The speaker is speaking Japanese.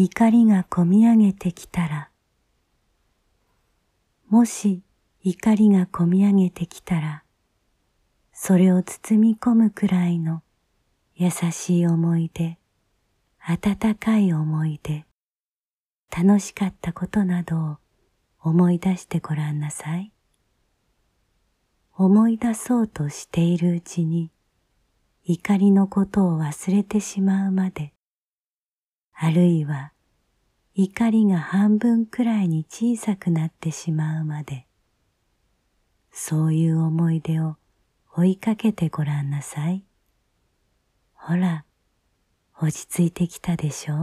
怒りがこみ上げてきたら、もし怒りがこみ上げてきたら、それを包み込むくらいの優しい思い出、温かい思い出、楽しかったことなどを思い出してごらんなさい。思い出そうとしているうちに怒りのことを忘れてしまうまで、あるいは怒りが半分くらいに小さくなってしまうまで、そういう思い出を追いかけてごらんなさい。ほら、落ち着いてきたでしょう